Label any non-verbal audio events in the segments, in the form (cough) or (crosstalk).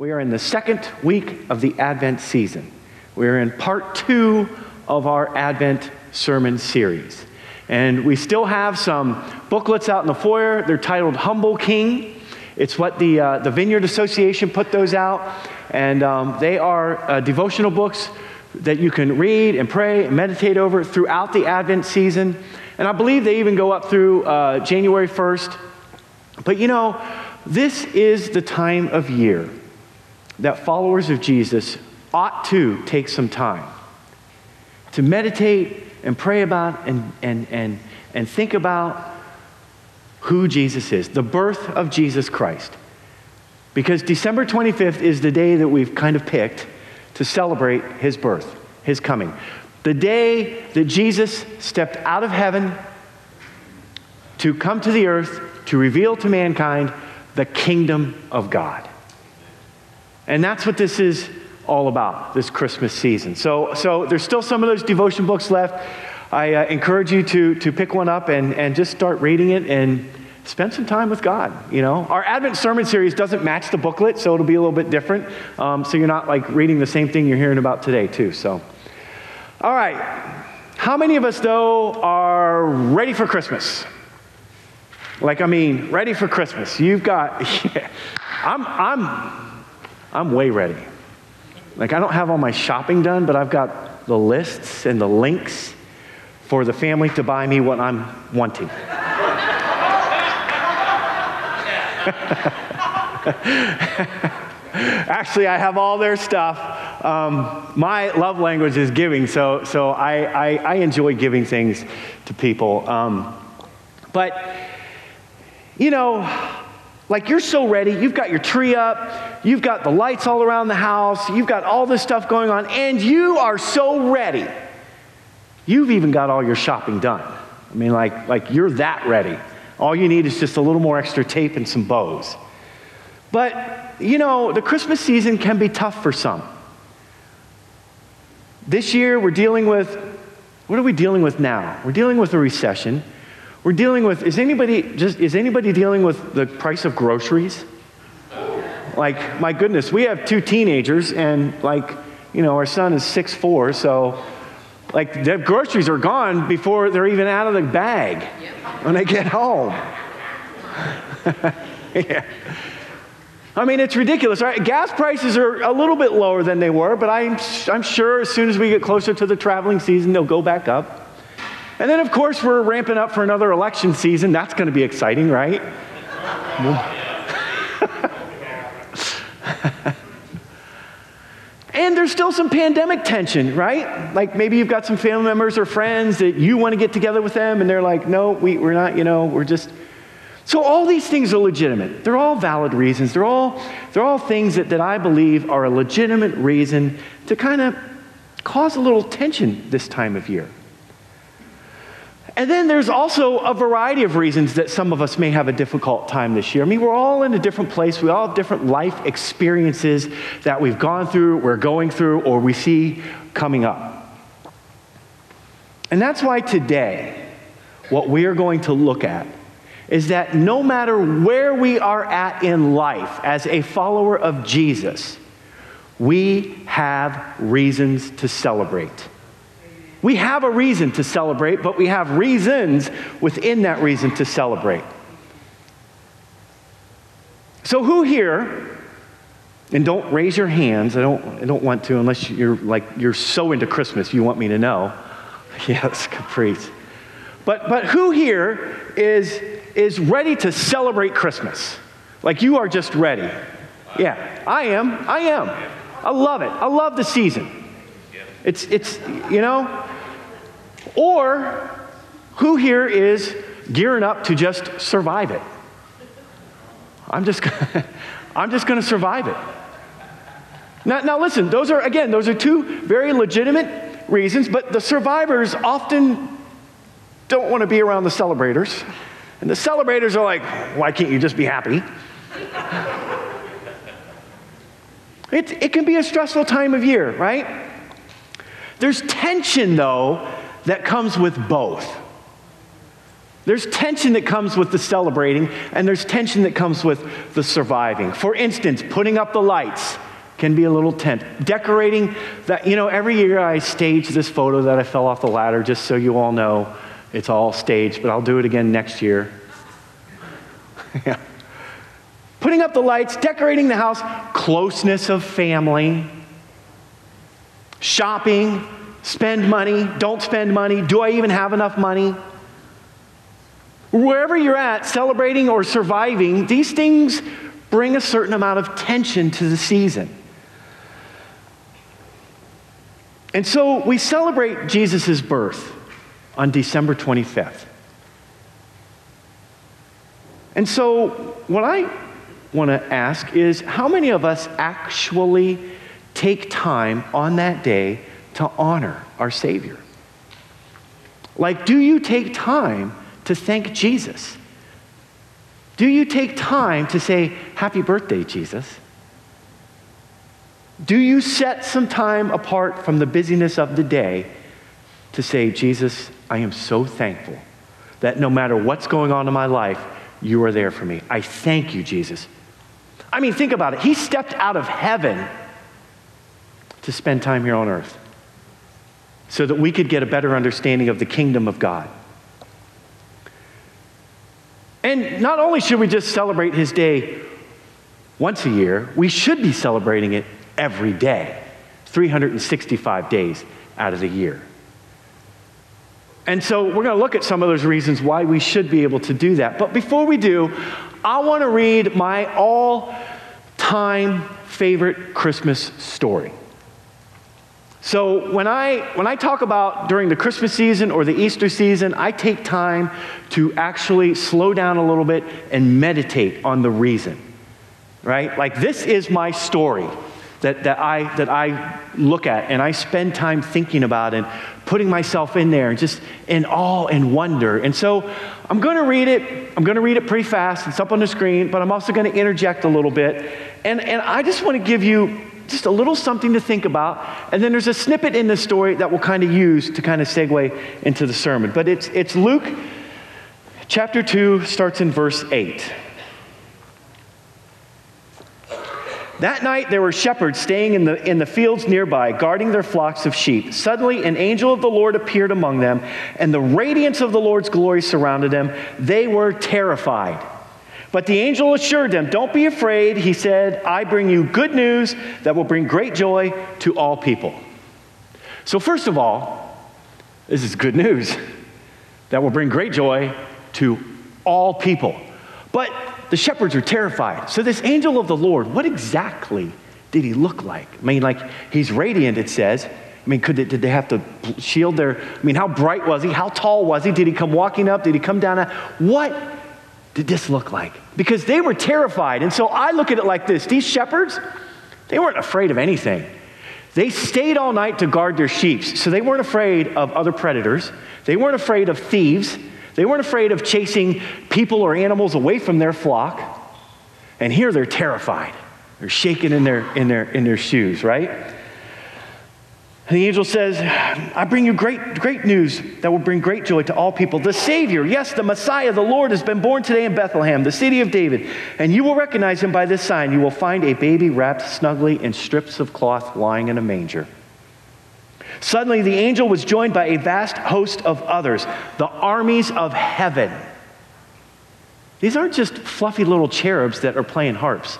We are in the second week of the Advent season. We are in part two of our Advent sermon series. And we still have some booklets out in the foyer. They're titled Humble King. It's what the, uh, the Vineyard Association put those out. And um, they are uh, devotional books that you can read and pray and meditate over throughout the Advent season. And I believe they even go up through uh, January 1st. But you know, this is the time of year that followers of Jesus ought to take some time to meditate and pray about and, and, and, and think about who Jesus is, the birth of Jesus Christ. Because December 25th is the day that we've kind of picked to celebrate his birth, his coming. The day that Jesus stepped out of heaven to come to the earth to reveal to mankind the kingdom of God. And that's what this is all about, this Christmas season. So, so there's still some of those devotion books left. I uh, encourage you to, to pick one up and, and just start reading it and spend some time with God. You know, our Advent sermon series doesn't match the booklet, so it'll be a little bit different. Um, so you're not like reading the same thing you're hearing about today, too. So, all right. How many of us, though, are ready for Christmas? Like, I mean, ready for Christmas. You've got, (laughs) yeah, I'm, I'm, I'm way ready. Like, I don't have all my shopping done, but I've got the lists and the links for the family to buy me what I'm wanting. (laughs) Actually, I have all their stuff. Um, my love language is giving, so, so I, I, I enjoy giving things to people. Um, but, you know, like you're so ready, you've got your tree up, you've got the lights all around the house, you've got all this stuff going on, and you are so ready. You've even got all your shopping done. I mean, like, like you're that ready. All you need is just a little more extra tape and some bows. But, you know, the Christmas season can be tough for some. This year, we're dealing with what are we dealing with now? We're dealing with a recession. We're dealing with, is anybody just, is anybody dealing with the price of groceries? Like, my goodness, we have two teenagers and like, you know, our son is six four, so like the groceries are gone before they're even out of the bag when they get home. (laughs) yeah. I mean, it's ridiculous, right? Gas prices are a little bit lower than they were, but I'm, I'm sure as soon as we get closer to the traveling season, they'll go back up. And then, of course, we're ramping up for another election season. That's going to be exciting, right? (laughs) and there's still some pandemic tension, right? Like maybe you've got some family members or friends that you want to get together with them, and they're like, no, we, we're not, you know, we're just. So all these things are legitimate. They're all valid reasons. They're all, they're all things that, that I believe are a legitimate reason to kind of cause a little tension this time of year. And then there's also a variety of reasons that some of us may have a difficult time this year. I mean, we're all in a different place. We all have different life experiences that we've gone through, we're going through, or we see coming up. And that's why today, what we are going to look at is that no matter where we are at in life as a follower of Jesus, we have reasons to celebrate. We have a reason to celebrate, but we have reasons within that reason to celebrate. So, who here, and don't raise your hands, I don't, I don't want to unless you're like, you're so into Christmas you want me to know. (laughs) Yes, Caprice. But, but who here is, is ready to celebrate Christmas? Like you are just ready. Yeah, I am. I am. I love it. I love the season. It's, it's, you know, or who here is gearing up to just survive it? I'm just, (laughs) I'm just going to survive it. Now, now, listen, those are, again, those are two very legitimate reasons, but the survivors often don't want to be around the celebrators. And the celebrators are like, why can't you just be happy? (laughs) it, it can be a stressful time of year, right? There's tension, though, that comes with both. There's tension that comes with the celebrating, and there's tension that comes with the surviving. For instance, putting up the lights can be a little tense. Decorating that, you know, every year I stage this photo that I fell off the ladder just so you all know it's all staged, but I'll do it again next year. (laughs) yeah. Putting up the lights, decorating the house, closeness of family, shopping, spend money, don't spend money, do I even have enough money? Wherever you're at, celebrating or surviving, these things bring a certain amount of tension to the season. And so we celebrate Jesus' birth on December 25th. And so, what I want to ask is how many of us actually take time on that day to honor our Savior? Like, do you take time to thank Jesus? Do you take time to say, Happy birthday, Jesus? Do you set some time apart from the busyness of the day to say, Jesus, I am so thankful that no matter what's going on in my life, you are there for me. I thank you, Jesus. I mean, think about it. He stepped out of heaven to spend time here on earth so that we could get a better understanding of the kingdom of God. And not only should we just celebrate his day once a year, we should be celebrating it every day, 365 days out of the year. And so we're going to look at some of those reasons why we should be able to do that. But before we do, I want to read my all time favorite Christmas story. So when I when I talk about during the Christmas season or the Easter season, I take time to actually slow down a little bit and meditate on the reason. Right? Like this is my story that, that, I, that I look at and I spend time thinking about and putting myself in there and just in awe and wonder. And so I'm going to read it. I'm going to read it pretty fast. It's up on the screen, but I'm also going to interject a little bit. And, and I just want to give you just a little something to think about. And then there's a snippet in the story that we'll kind of use to kind of segue into the sermon. But it's, it's Luke chapter 2, starts in verse 8. That night there were shepherds staying in the, in the fields nearby, guarding their flocks of sheep. Suddenly an angel of the Lord appeared among them, and the radiance of the Lord's glory surrounded them. They were terrified. But the angel assured them, Don't be afraid. He said, I bring you good news that will bring great joy to all people. So, first of all, this is good news that will bring great joy to all people. But the shepherds are terrified. So, this angel of the Lord, what exactly did he look like? I mean, like, he's radiant, it says. I mean, could they, did they have to shield their, I mean, how bright was he? How tall was he? Did he come walking up? Did he come down? What did this look like? Because they were terrified. And so I look at it like this these shepherds, they weren't afraid of anything. They stayed all night to guard their sheep. So they weren't afraid of other predators, they weren't afraid of thieves, they weren't afraid of chasing people or animals away from their flock. And here they're terrified. They're shaking in their, in their, in their shoes, right? And the angel says, I bring you great, great news that will bring great joy to all people. The Savior, yes, the Messiah, the Lord, has been born today in Bethlehem, the city of David. And you will recognize him by this sign. You will find a baby wrapped snugly in strips of cloth lying in a manger. Suddenly, the angel was joined by a vast host of others, the armies of heaven. These aren't just fluffy little cherubs that are playing harps.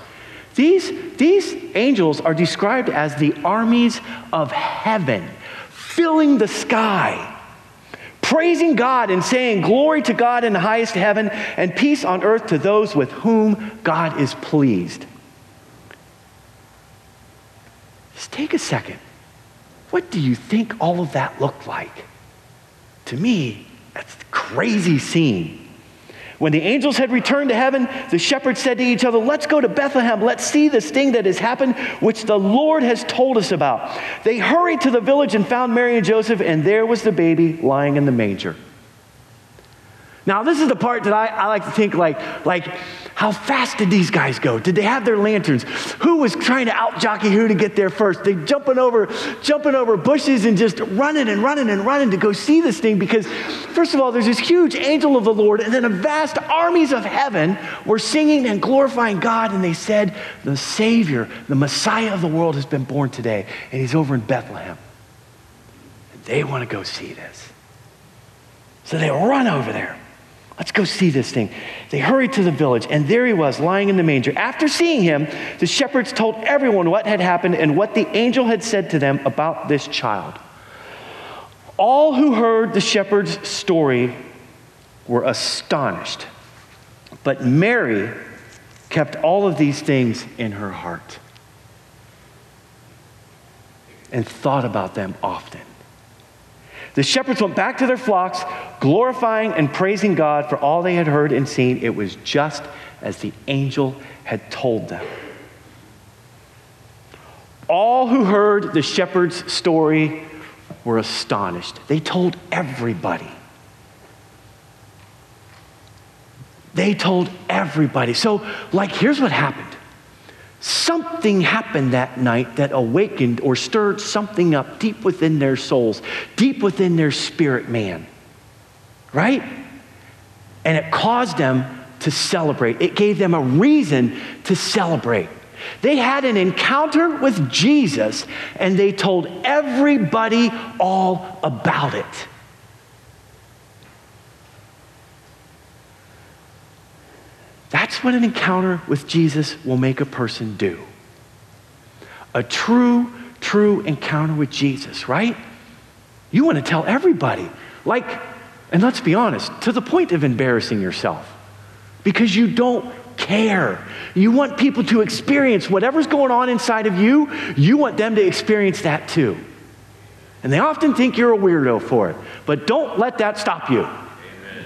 These, these angels are described as the armies of heaven, filling the sky, praising God and saying, Glory to God in the highest heaven, and peace on earth to those with whom God is pleased. Just take a second. What do you think all of that looked like? To me, that's a crazy scene. When the angels had returned to heaven, the shepherds said to each other, Let's go to Bethlehem. Let's see this thing that has happened, which the Lord has told us about. They hurried to the village and found Mary and Joseph, and there was the baby lying in the manger. Now, this is the part that I, I like to think like, like, how fast did these guys go? Did they have their lanterns? Who was trying to out jockey who to get there first? They jumping over, jumping over bushes and just running and running and running to go see this thing because, first of all, there's this huge angel of the Lord, and then a vast armies of heaven were singing and glorifying God, and they said, The Savior, the Messiah of the world, has been born today, and he's over in Bethlehem. And they want to go see this. So they run over there. Let's go see this thing. They hurried to the village, and there he was, lying in the manger. After seeing him, the shepherds told everyone what had happened and what the angel had said to them about this child. All who heard the shepherd's story were astonished, but Mary kept all of these things in her heart and thought about them often. The shepherds went back to their flocks, glorifying and praising God for all they had heard and seen. It was just as the angel had told them. All who heard the shepherd's story were astonished. They told everybody. They told everybody. So, like, here's what happened Something happened that night that awakened or stirred something up deep within their souls, deep within their spirit man. Right? And it caused them to celebrate. It gave them a reason to celebrate. They had an encounter with Jesus and they told everybody all about it. That's what an encounter with Jesus will make a person do. A true, true encounter with Jesus, right? You want to tell everybody. Like, and let's be honest, to the point of embarrassing yourself because you don't care. You want people to experience whatever's going on inside of you, you want them to experience that too. And they often think you're a weirdo for it, but don't let that stop you.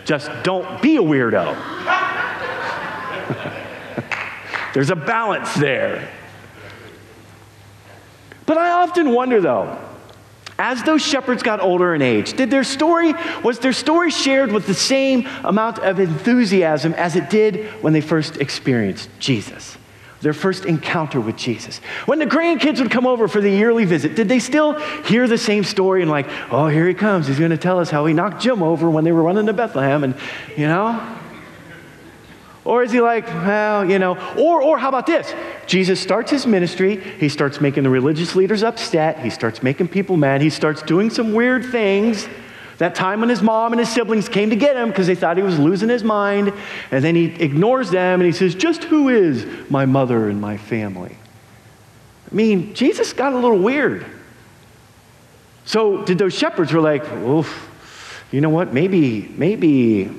Just don't be a weirdo. There's a balance there. But I often wonder though, as those shepherds got older in age, did their story, was their story shared with the same amount of enthusiasm as it did when they first experienced Jesus? Their first encounter with Jesus. When the grandkids would come over for the yearly visit, did they still hear the same story and, like, oh, here he comes. He's going to tell us how he knocked Jim over when they were running to Bethlehem? And, you know, or is he like, well, you know, or, or how about this? Jesus starts his ministry. He starts making the religious leaders upset. He starts making people mad. He starts doing some weird things. That time when his mom and his siblings came to get him because they thought he was losing his mind. And then he ignores them and he says, Just who is my mother and my family? I mean, Jesus got a little weird. So did those shepherds were like, oof, you know what? Maybe, maybe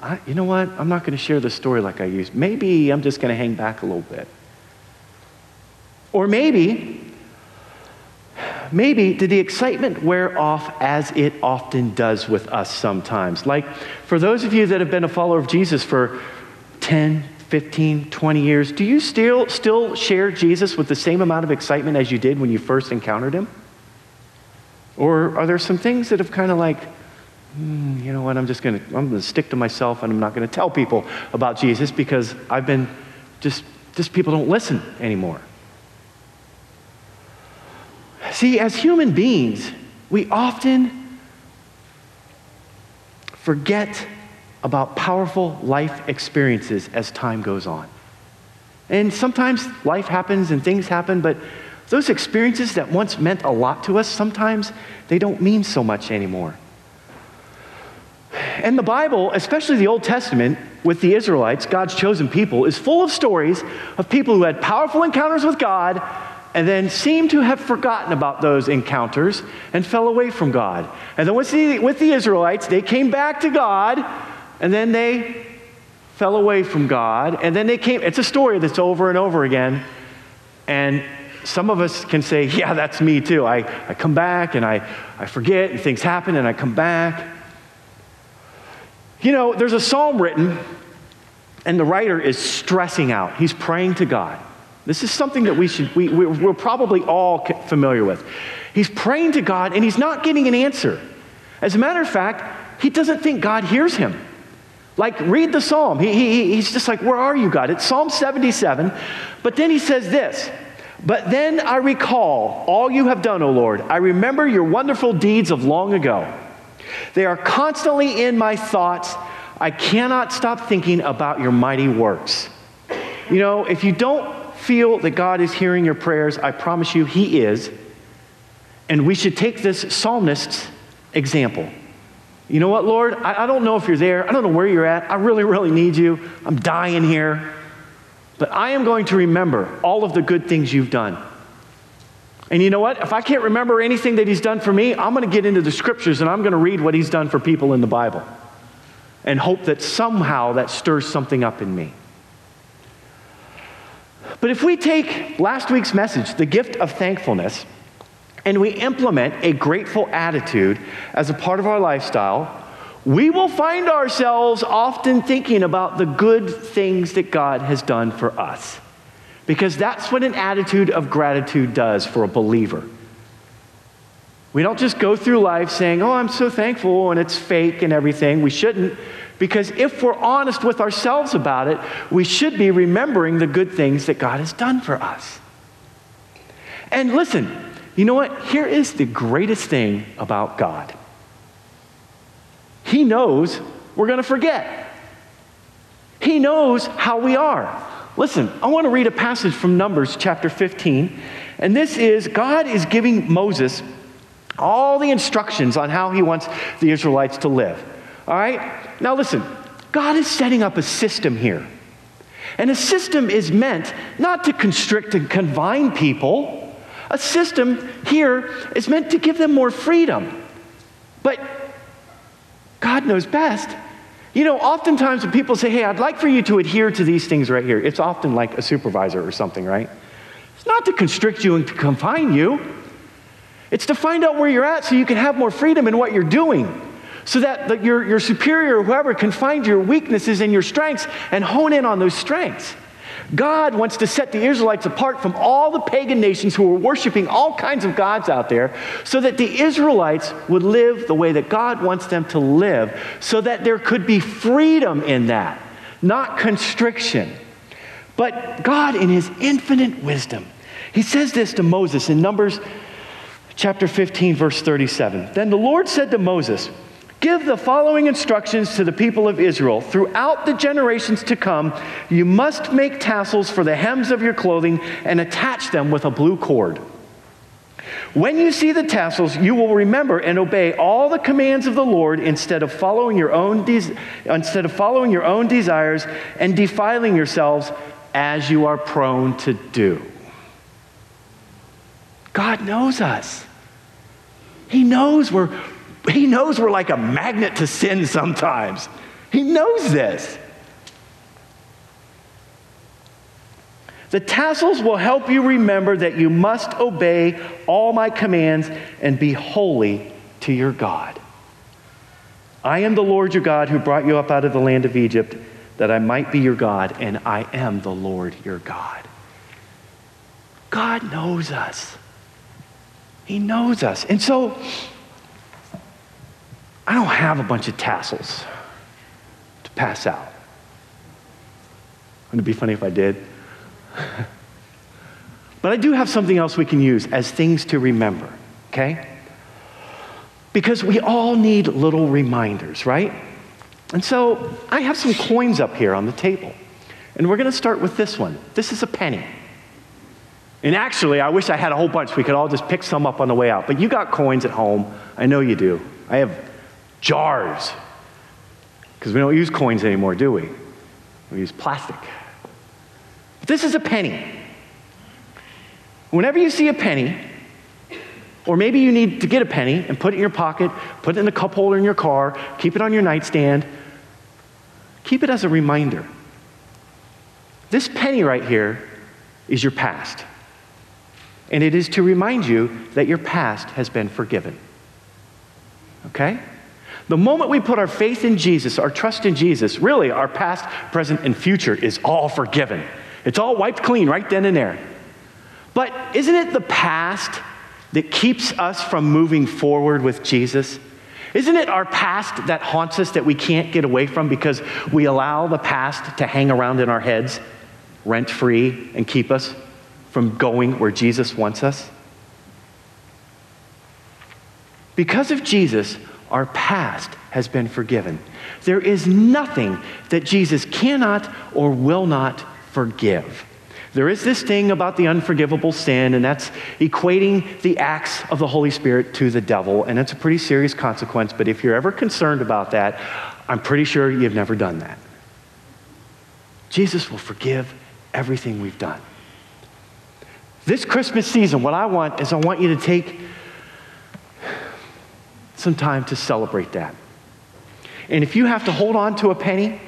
I, you know what? I'm not going to share the story like I used. Maybe I'm just going to hang back a little bit. Or maybe, maybe did the excitement wear off as it often does with us sometimes? Like for those of you that have been a follower of Jesus for 10, 15, 20 years, do you still, still share Jesus with the same amount of excitement as you did when you first encountered him? Or are there some things that have kind of like, mm, you know what, I'm just going to, I'm going to stick to myself and I'm not going to tell people about Jesus because I've been just, just people don't listen anymore. See, as human beings, we often forget about powerful life experiences as time goes on. And sometimes life happens and things happen, but those experiences that once meant a lot to us, sometimes they don't mean so much anymore. And the Bible, especially the Old Testament, with the Israelites, God's chosen people, is full of stories of people who had powerful encounters with God and then seemed to have forgotten about those encounters and fell away from God. And then with the, with the Israelites, they came back to God and then they fell away from God. And then they came, it's a story that's over and over again. And some of us can say, yeah, that's me too. I, I come back and I, I forget and things happen and I come back. You know, there's a psalm written, and the writer is stressing out. He's praying to God. This is something that we should, we, we're probably all familiar with. He's praying to God, and he's not getting an answer. As a matter of fact, he doesn't think God hears him. Like, read the psalm. He, he, he's just like, Where are you, God? It's Psalm 77. But then he says this But then I recall all you have done, O Lord. I remember your wonderful deeds of long ago. They are constantly in my thoughts. I cannot stop thinking about your mighty works. You know, if you don't feel that God is hearing your prayers, I promise you, He is. And we should take this psalmist's example. You know what, Lord? I, I, don't know if you're there. I don't know where you're at. I really, really need you. I'm dying here. But I am going to remember all of the good things you've done. And you know what? If I can't remember anything that he's done for me, I'm going to get into the scriptures and I'm going to read what he's done for people in the Bible and hope that somehow that stirs something up in me. But if we take last week's message, the gift of thankfulness, and we implement a grateful attitude as a part of our lifestyle, we will find ourselves often thinking about the good things that God has done for us. Because that's what an attitude of gratitude does for a believer. We don't just go through life saying, Oh, I'm so thankful, and it's fake and everything. We shouldn't. Because if we're honest with ourselves about it, we should be remembering the good things that God has done for us. And listen, you know what? Here is the greatest thing about God He knows we're going to forget, He knows how we are. Listen, I want to read a passage from Numbers chapter 15. And this is God is giving Moses all the instructions on how he wants the Israelites to live. All right? Now listen, God is setting up a system here. And a system is meant not to constrict and confine people. A system here is meant to give them more freedom. But God knows best. You know, oftentimes when people say, hey, I'd like for you to adhere to these things right here, it's often like a supervisor or something, right? It's not to constrict you and to confine you, it's to find out where you're at so you can have more freedom in what you're doing. So that the, your, your superior or whoever can find your weaknesses and your strengths and hone in on those strengths. God wants to set the Israelites apart from all the pagan nations who were worshiping all kinds of gods out there so that the Israelites would live the way that God wants them to live, so that there could be freedom in that, not constriction. But God, in His infinite wisdom, He says this to Moses in Numbers chapter 15, verse 37. Then the Lord said to Moses, Give the following instructions to the people of Israel. Throughout the generations to come, you must make tassels for the hems of your clothing and attach them with a blue cord. When you see the tassels, you will remember and obey all the commands of the Lord instead of following your own de- instead of following your own desires and defiling yourselves as you are prone to do. God knows us. He knows we're he knows we're like a magnet to sin sometimes. He knows this. The tassels will help you remember that you must obey all my commands and be holy to your God. I am the Lord your God who brought you up out of the land of Egypt that I might be your God, and I am the Lord your God. God knows us. He knows us. And so, I don't have a bunch of tassels to pass out. Wouldn't it be funny if I did? (laughs) but I do have something else we can use as things to remember, okay? Because we all need little reminders, right? And so I have some coins up here on the table. And we're going to start with this one. This is a penny. And actually, I wish I had a whole bunch. We could all just pick some up on the way out. But you got coins at home. I know you do. I have jars. Because we don't use coins anymore, do we? We use plastic. But this is a penny. Whenever you see a penny, or maybe you need to get a penny and put it in your pocket, put it in the cup holder in your car, keep it on your nightstand, keep it as a reminder. This penny right here is your past. And it is to remind you that your past has been forgiven. Okay? The moment we put our faith in Jesus, our trust in Jesus, really our past, present, and future is all forgiven. It's all wiped clean right then and there. But isn't it the past that keeps us from moving forward with Jesus? Isn't it our past that haunts us that we can't get away from because we allow the past to hang around in our heads rent free and keep us from going where Jesus wants us? Because of Jesus, our past has been forgiven. There is nothing that Jesus cannot or will not forgive. There is this thing about the unforgivable sin, and that's equating the acts of the Holy Spirit to the devil, and it's a pretty serious consequence. But if you're ever concerned about that, I'm pretty sure you've never done that. Jesus will forgive everything we've done. This Christmas season, what I want is I want you to take some time to celebrate that. And if you have to hold on to a penny,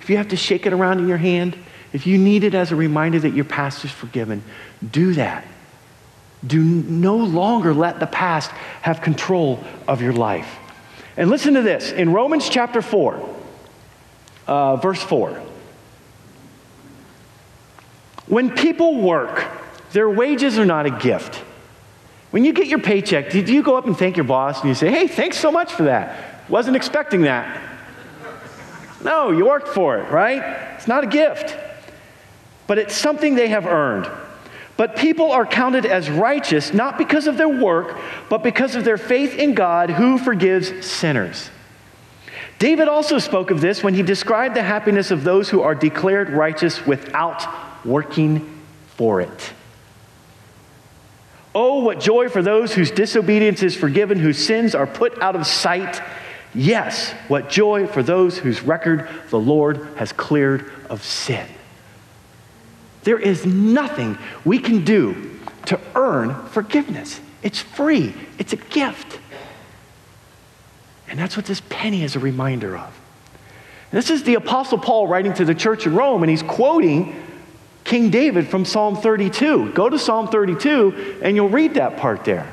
if you have to shake it around in your hand, if you need it as a reminder that your past is forgiven, do that. Do no longer let the past have control of your life. And listen to this in Romans chapter 4, uh, verse 4. When people work, their wages are not a gift. When you get your paycheck, do you go up and thank your boss and you say, hey, thanks so much for that? Wasn't expecting that. No, you worked for it, right? It's not a gift but it's something they have earned. But people are counted as righteous not because of their work, but because of their faith in God who forgives sinners. David also spoke of this when he described the happiness of those who are declared righteous without working for it. Oh, what joy for those whose disobedience is forgiven, whose sins are put out of sight. Yes, what joy for those whose record the Lord has cleared of sin. There is nothing we can do to earn forgiveness. It's free, it's a gift. And that's what this penny is a reminder of. This is the Apostle Paul writing to the church in Rome, and he's quoting King David from Psalm 32. Go to Psalm 32, and you'll read that part there.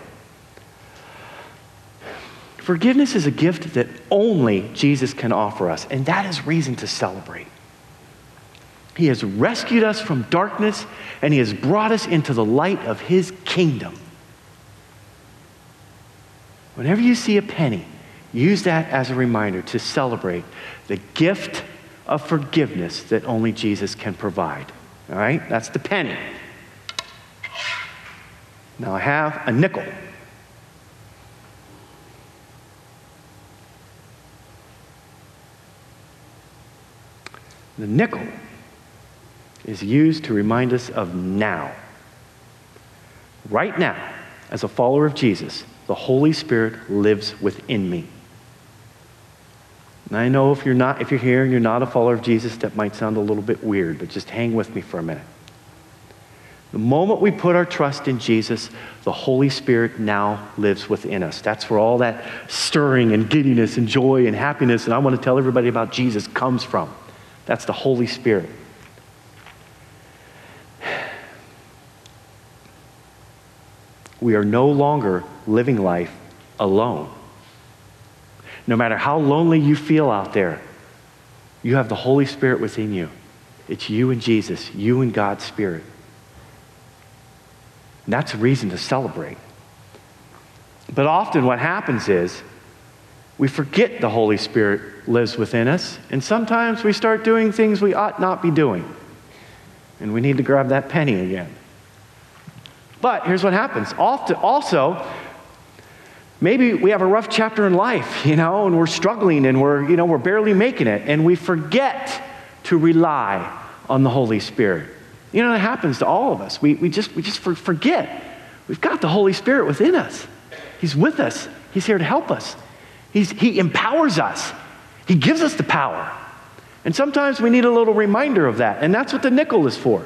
Forgiveness is a gift that only Jesus can offer us, and that is reason to celebrate. He has rescued us from darkness and He has brought us into the light of His kingdom. Whenever you see a penny, use that as a reminder to celebrate the gift of forgiveness that only Jesus can provide. All right? That's the penny. Now I have a nickel. The nickel is used to remind us of now. Right now, as a follower of Jesus, the Holy Spirit lives within me. And I know if you're not, if you're here and you're not a follower of Jesus, that might sound a little bit weird, but just hang with me for a minute. The moment we put our trust in Jesus, the Holy Spirit now lives within us. That's where all that stirring and giddiness and joy and happiness, and I want to tell everybody about Jesus, comes from. That's the Holy Spirit. (sighs) we are no longer living life alone. No matter how lonely you feel out there, you have the Holy Spirit within you. It's you and Jesus, you and God's Spirit. And that's a reason to celebrate. But often what happens is we forget the Holy Spirit lives within us, and sometimes we start doing things we ought not be doing. And we need to grab that penny again. But here's what happens. Also, maybe we have a rough chapter in life, you know, and we're struggling and we're, you know, we're barely making it, and we forget to rely on the Holy Spirit. You know, it happens to all of us. We, we just, we just forget. We've got the Holy Spirit within us. He's with us. He's here to help us. He's, he empowers us. He gives us the power. And sometimes we need a little reminder of that. And that's what the nickel is for.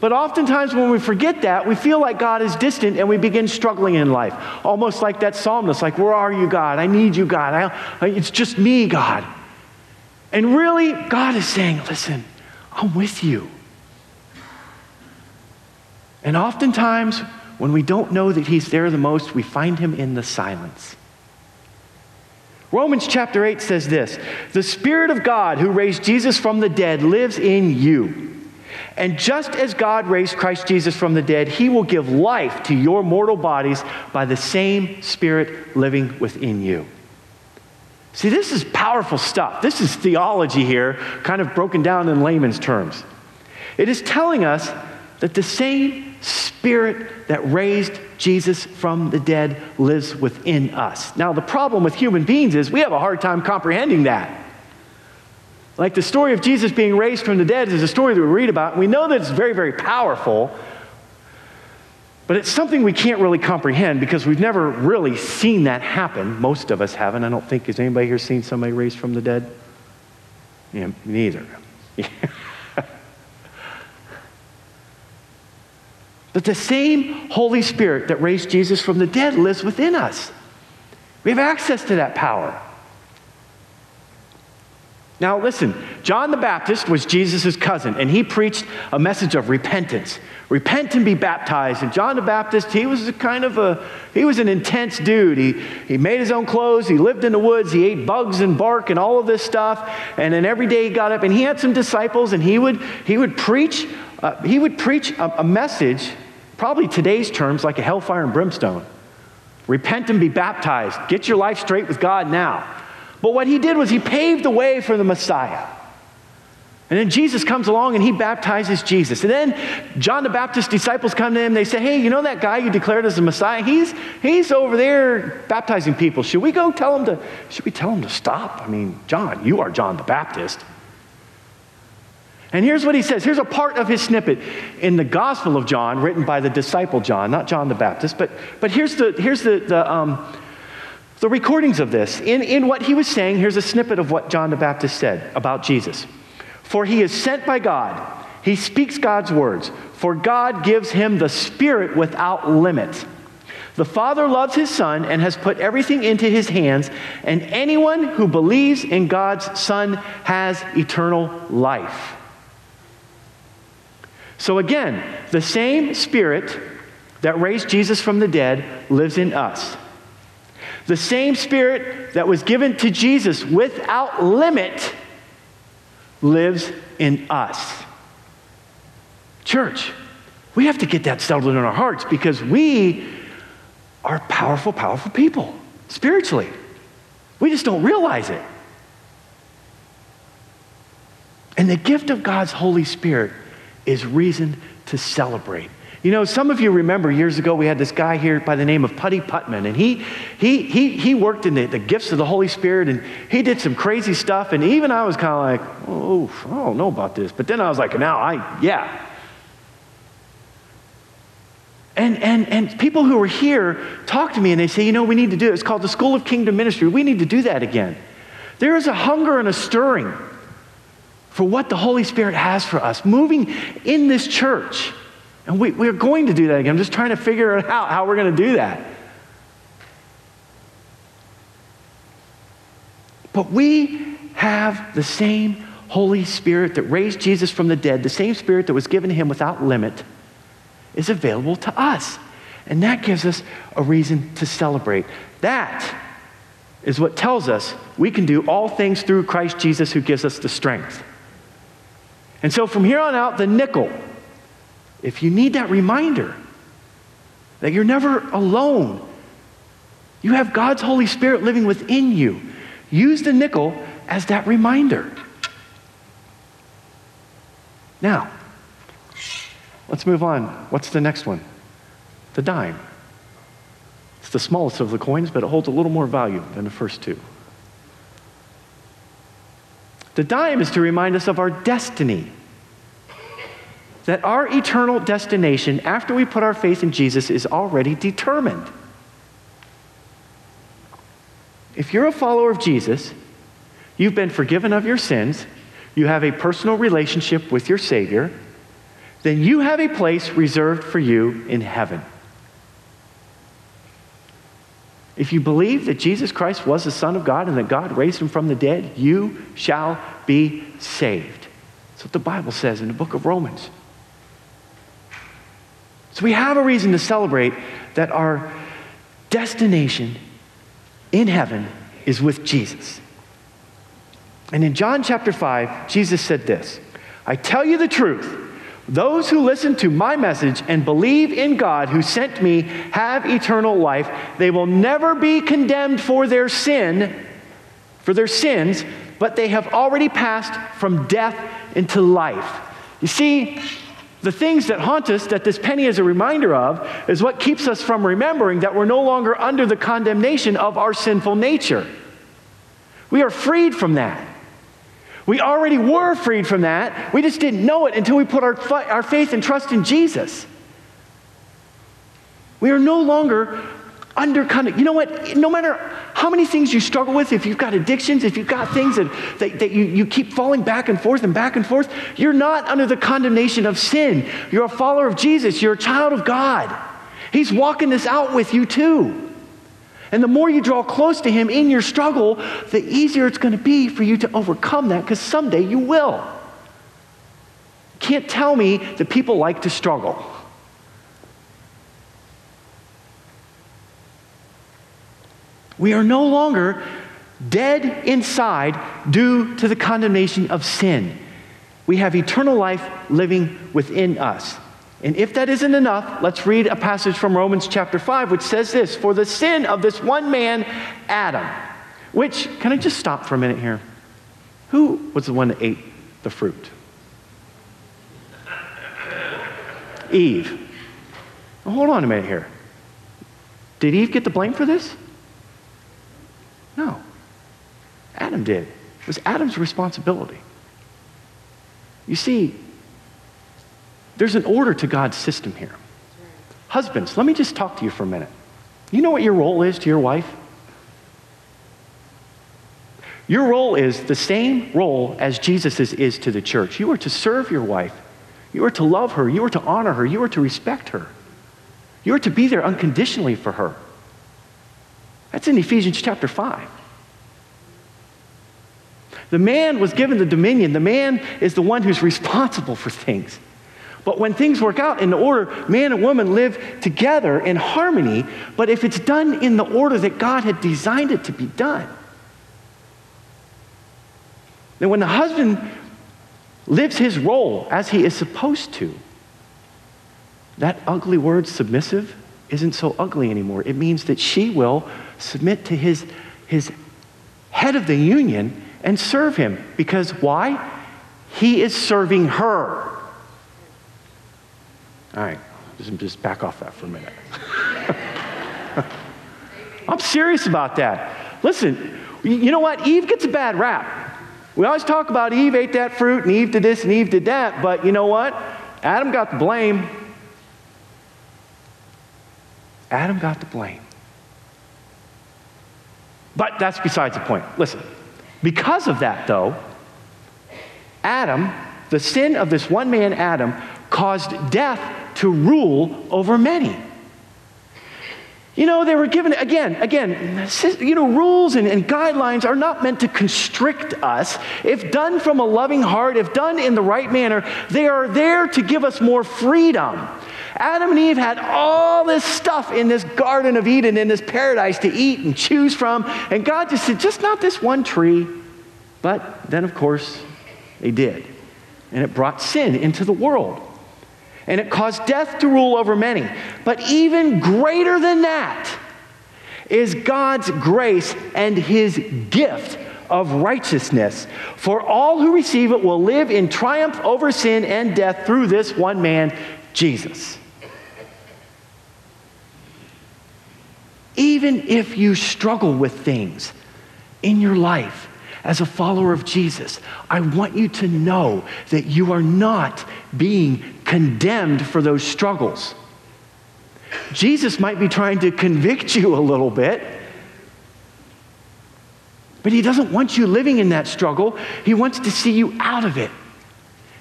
But oftentimes, when we forget that, we feel like God is distant and we begin struggling in life. Almost like that psalmist, like, Where are you, God? I need you, God. I, it's just me, God. And really, God is saying, Listen, I'm with you. And oftentimes, when we don't know that He's there the most, we find Him in the silence. Romans chapter 8 says this The Spirit of God who raised Jesus from the dead lives in you. And just as God raised Christ Jesus from the dead, he will give life to your mortal bodies by the same Spirit living within you. See, this is powerful stuff. This is theology here, kind of broken down in layman's terms. It is telling us that the same Spirit that raised Jesus from the dead lives within us. Now, the problem with human beings is we have a hard time comprehending that. Like the story of Jesus being raised from the dead is a story that we read about, we know that it's very, very powerful, but it's something we can't really comprehend because we've never really seen that happen. Most of us haven't. I don't think, has anybody here seen somebody raised from the dead? Yeah, neither. (laughs) but the same Holy Spirit that raised Jesus from the dead lives within us. We have access to that power. Now, listen, John the Baptist was Jesus' cousin, and he preached a message of repentance. Repent and be baptized. And John the Baptist, he was a kind of a, he was an intense dude. He, he made his own clothes, he lived in the woods, he ate bugs and bark and all of this stuff. And then every day he got up, and he had some disciples, and he would, he would preach, uh, he would preach a, a message, probably today's terms, like a hellfire and brimstone. Repent and be baptized. Get your life straight with God now. But what he did was he paved the way for the Messiah. And then Jesus comes along and he baptizes Jesus. And then John the Baptist's disciples come to him. They say, Hey, you know that guy you declared as the Messiah? He's, he's over there baptizing people. Should we go tell him to, should we tell him to stop? I mean, John, you are John the Baptist. And here's what he says. Here's a part of his snippet in the Gospel of John, written by the disciple John, not John the Baptist. But, but here's the, here's the, the um, the recordings of this. In, in what he was saying, here's a snippet of what John the Baptist said about Jesus. For he is sent by God, he speaks God's words, for God gives him the Spirit without limit. The Father loves his Son and has put everything into his hands, and anyone who believes in God's Son has eternal life. So again, the same Spirit that raised Jesus from the dead lives in us. The same Spirit that was given to Jesus without limit lives in us. Church, we have to get that settled in our hearts because we are powerful, powerful people spiritually. We just don't realize it. And the gift of God's Holy Spirit is reason to celebrate. You know, some of you remember years ago we had this guy here by the name of Putty Putman, and he, he, he, he worked in the, the gifts of the Holy Spirit, and he did some crazy stuff, and even I was kind of like, oh, I don't know about this. But then I was like, now I, yeah. And, and, and people who were here talk to me and they say, you know, we need to do it. It's called the School of Kingdom Ministry. We need to do that again. There is a hunger and a stirring for what the Holy Spirit has for us, moving in this church. And we, we're going to do that again. I'm just trying to figure out how we're going to do that. But we have the same Holy Spirit that raised Jesus from the dead, the same Spirit that was given to him without limit, is available to us. And that gives us a reason to celebrate. That is what tells us we can do all things through Christ Jesus who gives us the strength. And so from here on out, the nickel if you need that reminder that you're never alone, you have God's Holy Spirit living within you. Use the nickel as that reminder. Now, let's move on. What's the next one? The dime. It's the smallest of the coins, but it holds a little more value than the first two. The dime is to remind us of our destiny that our eternal destination after we put our faith in Jesus is already determined. If you're a follower of Jesus, you've been forgiven of your sins, you have a personal relationship with your Savior, then you have a place reserved for you in heaven. If you believe that Jesus Christ was the Son of God and that God raised him from the dead, you shall be saved. That's what the Bible says in the book of Romans. So we have a reason to celebrate that our destination in heaven is with Jesus. And in John chapter 5, Jesus said this I tell you the truth. Those who listen to my message and believe in God who sent me have eternal life. They will never be condemned for their sin, for their sins, but they have already passed from death into life. You see, the things that haunt us, that this penny is a reminder of, is what keeps us from remembering that we're no longer under the condemnation of our sinful nature. We are freed from that. We already were freed from that. We just didn't know it until we put our, our faith and trust in Jesus. We are no longer under of, you know what? No matter how many things you struggle with, if you've got addictions, if you've got things that, that, that you, you keep falling back and forth and back and forth, you're not under the condemnation of sin. You're a follower of Jesus, you're a child of God. He's walking this out with you too. And the more you draw close to Him in your struggle, the easier it's going to be for you to overcome that because someday you will. Can't tell me that people like to struggle. We are no longer dead inside due to the condemnation of sin. We have eternal life living within us. And if that isn't enough, let's read a passage from Romans chapter 5, which says this For the sin of this one man, Adam, which, can I just stop for a minute here? Who was the one that ate the fruit? Eve. Hold on a minute here. Did Eve get the blame for this? No. Adam did. It was Adam's responsibility. You see, there's an order to God's system here. Husbands, let me just talk to you for a minute. You know what your role is to your wife? Your role is the same role as Jesus' is to the church. You are to serve your wife. You are to love her. You are to honor her. You are to respect her. You are to be there unconditionally for her. That's in Ephesians chapter 5. The man was given the dominion. The man is the one who's responsible for things. But when things work out in the order, man and woman live together in harmony. But if it's done in the order that God had designed it to be done, then when the husband lives his role as he is supposed to, that ugly word submissive isn't so ugly anymore. It means that she will submit to his, his head of the union and serve him. Because why? He is serving her. All right, just, just back off that for a minute. (laughs) I'm serious about that. Listen, you know what? Eve gets a bad rap. We always talk about Eve ate that fruit and Eve did this and Eve did that, but you know what? Adam got the blame. Adam got the blame. But that's besides the point. Listen, because of that, though, Adam, the sin of this one man, Adam, caused death to rule over many. You know, they were given, again, again, you know, rules and, and, guidelines are not meant to constrict us. If done from a loving heart, if done in the right manner, they are there to give us more freedom. Adam and Eve had all this stuff in this Garden of Eden, in this paradise to eat and choose from. And God just said, just not this one tree. But then, of course, they did. And it brought sin into the world and it caused death to rule over many. But even greater than that is God's grace and his gift of righteousness. For all who receive it will live in triumph over sin and death through this one man, Jesus. Even if you struggle with things in your life, as a follower of Jesus, I want you to know that you are not being condemned for those struggles. Jesus might be trying to convict you a little bit, but he doesn't want you living in that struggle. He wants to see you out of it.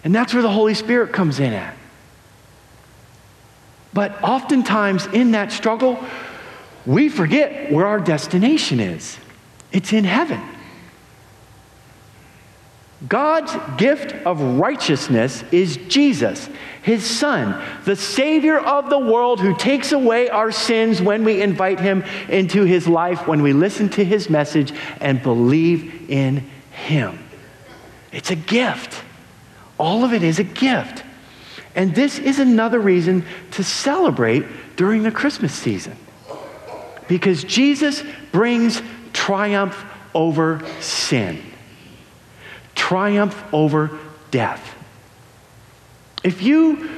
And that's where the Holy Spirit comes in at. But oftentimes in that struggle, we forget where our destination is. It's in heaven. God's gift of righteousness is Jesus, his Son, the Savior of the world who takes away our sins when we invite him into his life, when we listen to his message and believe in him. It's a gift. All of it is a gift. And this is another reason to celebrate during the Christmas season. Because Jesus brings triumph over sin, triumph over death. If you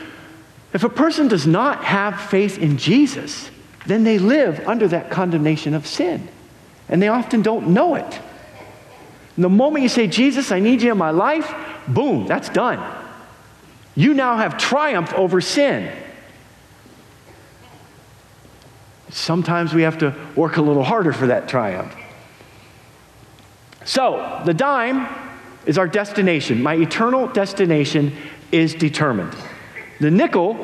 if a person does not have faith in Jesus, then they live under that condemnation of sin. And they often don't know it. And the moment you say, Jesus, I need you in my life, boom, that's done. You now have triumph over sin. Sometimes we have to work a little harder for that triumph. So, the dime is our destination. My eternal destination is determined. The nickel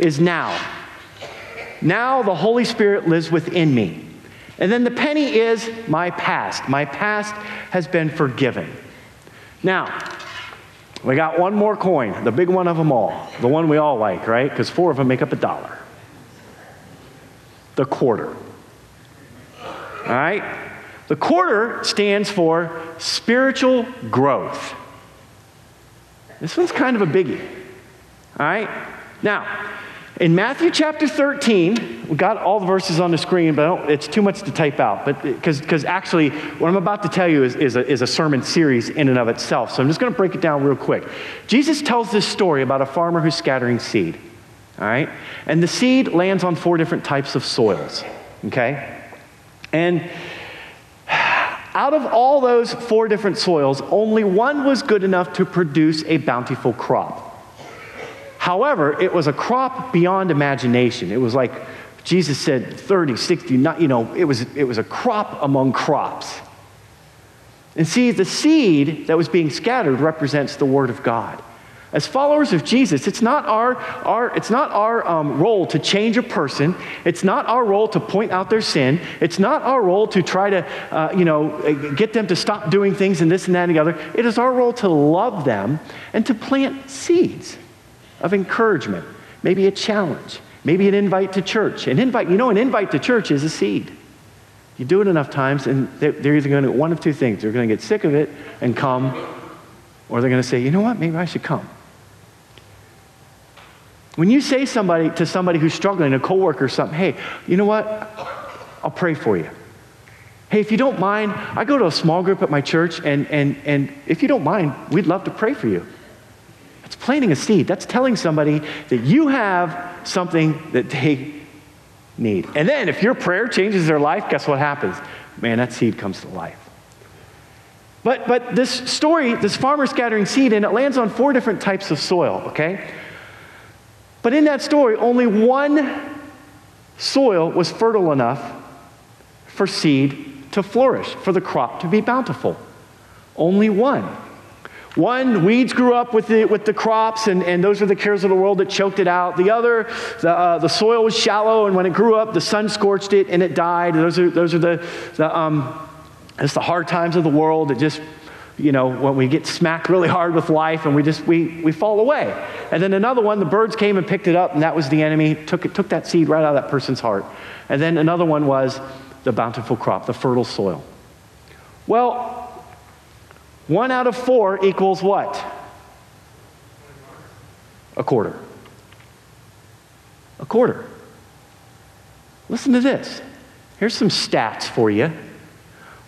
is now. Now the Holy Spirit lives within me. And then the penny is my past. My past has been forgiven. Now, we got one more coin, the big one of them all, the one we all like, right? Because four of them make up a dollar. The quarter. All right? The quarter stands for spiritual growth. This one's kind of a biggie. All right? Now, in Matthew chapter 13, we got all the verses on the screen, but it's too much to type out. But because actually, what I'm about to tell you is, is, a, is a sermon series in and of itself. So I'm just going to break it down real quick. Jesus tells this story about a farmer who's scattering seed. All right? And the seed lands on four different types of soils. Okay? And out of all those four different soils, only one was good enough to produce a bountiful crop. However, it was a crop beyond imagination. It was like Jesus said 30, 60, not, you know, it was, it was a crop among crops. And see, the seed that was being scattered represents the Word of God. As followers of Jesus, it's not our, our, it's not our um, role to change a person. It's not our role to point out their sin. It's not our role to try to, uh, you know, get them to stop doing things and this and that and the other. It is our role to love them and to plant seeds of encouragement, maybe a challenge, maybe an invite to church. An invite, you know, an invite to church is a seed. You do it enough times, and they're either going to one of two things. They're going to get sick of it and come, or they're going to say, you know what, maybe I should come. When you say somebody to somebody who's struggling, a coworker or something, hey, you know what? I'll pray for you. Hey, if you don't mind, I go to a small group at my church, and, and, and if you don't mind, we'd love to pray for you. That's planting a seed. That's telling somebody that you have something that they need. And then if your prayer changes their life, guess what happens? Man, that seed comes to life. But, but this story, this farmer scattering seed, and it lands on four different types of soil, okay? But in that story, only one soil was fertile enough for seed to flourish, for the crop to be bountiful. Only one. One, weeds grew up with the, with the crops, and, and those are the cares of the world that choked it out. The other, the, uh, the soil was shallow, and when it grew up, the sun scorched it and it died. Those are, those are the, the, um, it's the hard times of the world that just, you know, when we get smacked really hard with life and we just, we, we fall away. And then another one, the birds came and picked it up, and that was the enemy, took, it, took that seed right out of that person's heart. And then another one was the bountiful crop, the fertile soil. Well, one out of four equals what? A quarter. A quarter. Listen to this. Here's some stats for you.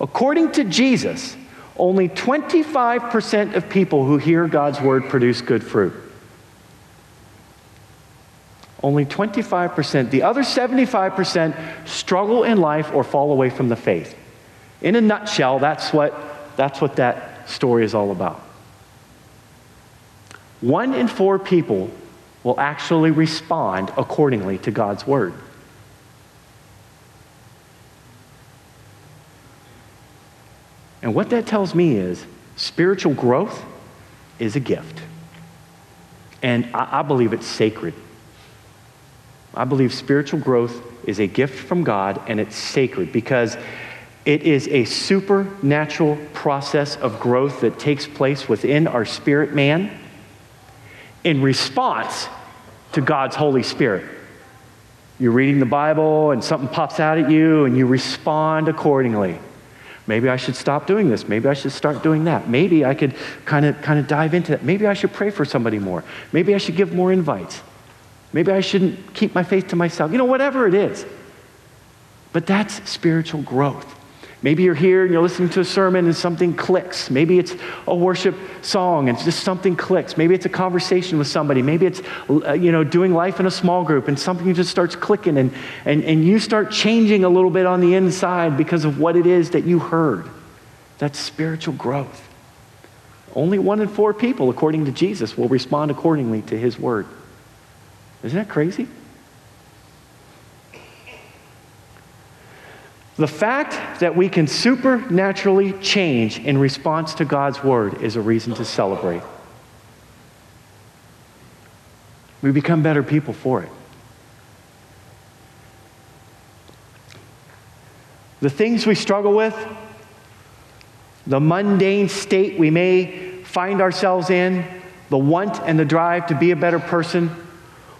According to Jesus, only 25% of people who hear God's word produce good fruit. Only 25%. The other 75% struggle in life or fall away from the faith. In a nutshell, that's what, that's what that story is all about. One in four people will actually respond accordingly to God's word. And what that tells me is spiritual growth is a gift. And I, I, believe it's sacred. I believe spiritual growth is a gift from God and it's sacred because it is a supernatural process of growth that takes place within our spirit man in response to God's Holy Spirit. You're reading the Bible and something pops out at you and you respond accordingly. Maybe I should stop doing this. Maybe I should start doing that. Maybe I could kind of kind of dive into that. Maybe I should pray for somebody more. Maybe I should give more invites. Maybe I shouldn't keep my faith to myself. You know, whatever it is. But that's spiritual growth. Maybe you're here and you're listening to a sermon and something clicks. Maybe it's a worship song and just something clicks. Maybe it's a conversation with somebody. Maybe it's, uh, you know, doing life in a small group and something just starts clicking and, and, and you start changing a little bit on the inside because of what it is that you heard. That's spiritual growth. Only one in four people, according to Jesus, will respond accordingly to his word. Isn't that crazy? The fact that we can supernaturally change in response to God's word is a reason to celebrate. We become better people for it. The things we struggle with, the mundane state we may find ourselves in, the want and the drive to be a better person,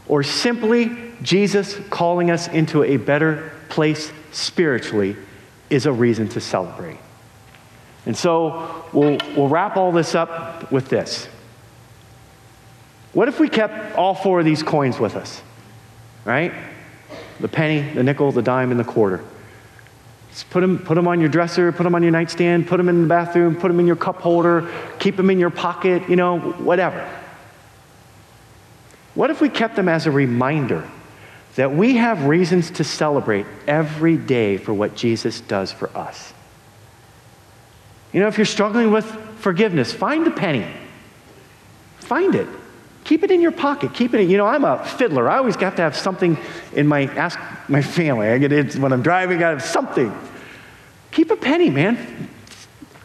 or simply Jesus calling us into a better place spiritually is a reason to celebrate. And so we'll, we'll wrap all this up with this. What if we kept all four of these coins with us? Right? The penny, the nickel, the dime, and the quarter. Just put them, put them on your dresser, put them on your nightstand, put them in the bathroom, put them in your cup holder, keep them in your pocket, you know, whatever. What if we kept them as a reminder that we have reasons to celebrate every day for what Jesus does for us. You know, if you're struggling with forgiveness, find the penny. Find it. Keep it in your pocket. Keep it. In, you know, I'm a fiddler. I always have to have something in my ask my family. I get it when I'm driving. I have something. Keep a penny, man.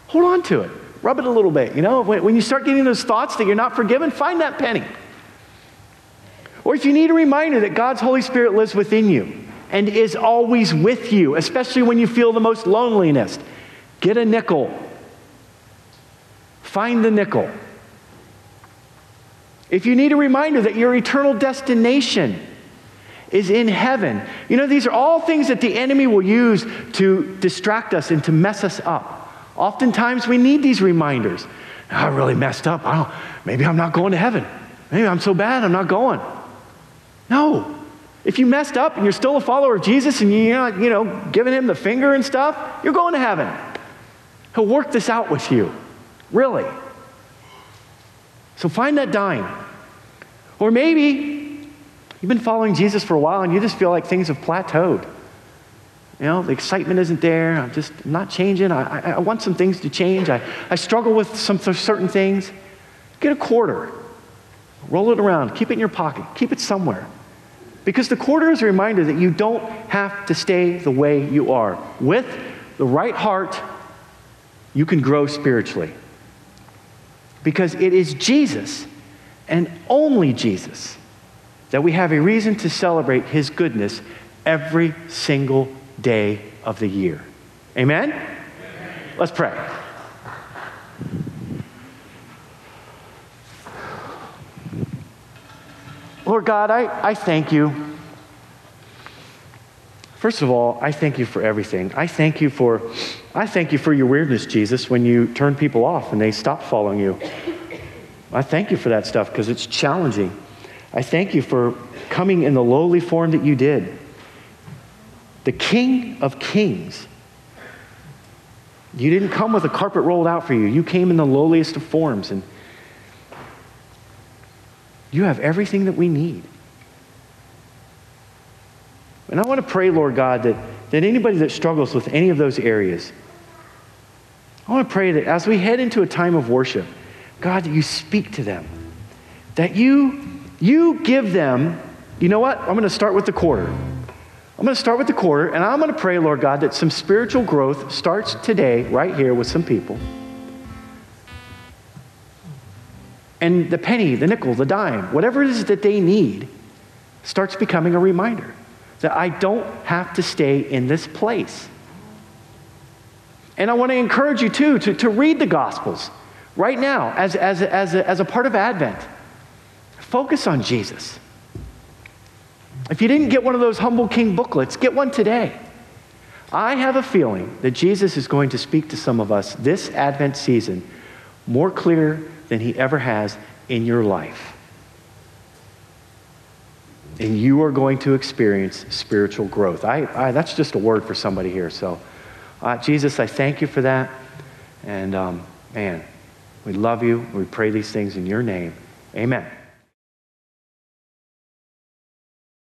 Hold on to it. Rub it a little bit. You know, when, when you start getting those thoughts that you're not forgiven, find that penny. Or if you need a reminder that God's Holy Spirit lives within you and is always with you, especially when you feel the most loneliness, get a nickel. Find the nickel. If you need a reminder that your eternal destination is in heaven, you know, these are all things that the enemy will use to distract us and to mess us up. Oftentimes we need these reminders. I really messed up. maybe I'm not going to heaven. Maybe I'm so bad, I'm not going. No. If you messed up and you're still a follower of Jesus and you're not, you know, giving him the finger and stuff, you're going to heaven. He'll work this out with you. Really. So find that dime. Or maybe you've been following Jesus for a while and you just feel like things have plateaued. You know, the excitement isn't there. I'm just I'm not changing. I, I, I, want some things to change. I, I struggle with some certain things. Get a quarter. Roll it around. Keep it in your pocket. Keep it somewhere. Because the quarter is a reminder that you don't have to stay the way you are. With the right heart, you can grow spiritually. Because it is Jesus and only Jesus that we have a reason to celebrate his goodness every single day of the year. Amen? Amen. Let's pray. Lord God, I, I thank you. First of all, I thank you for everything. I thank you for I thank you for your weirdness, Jesus, when you turn people off and they stop following you. I thank you for that stuff because it's challenging. I thank you for coming in the lowly form that you did. The King of Kings. You didn't come with a carpet rolled out for you. You came in the lowliest of forms and you have everything that we need. And I want to pray, Lord God, that, that anybody that struggles with any of those areas, I want to pray that as we head into a time of worship, God, that you speak to them, that you, you give them, you know what? I'm going to start with the quarter. I'm going to start with the quarter, and I'm going to pray, Lord God, that some spiritual growth starts today, right here, with some people. And the penny, the nickel, the dime, whatever it is that they need, starts becoming a reminder that I don't have to stay in this place. And I want to encourage you, too, to, to read the Gospels right now as, as, as, a, as a part of Advent. Focus on Jesus. If you didn't get one of those Humble King booklets, get one today. I have a feeling that Jesus is going to speak to some of us this Advent season more clear than he ever has in your life. And you are going to experience spiritual growth. I, I that's just a word for somebody here. So, uh, Jesus, I thank you for that. And um, man, we love you. We pray these things in your name. Amen.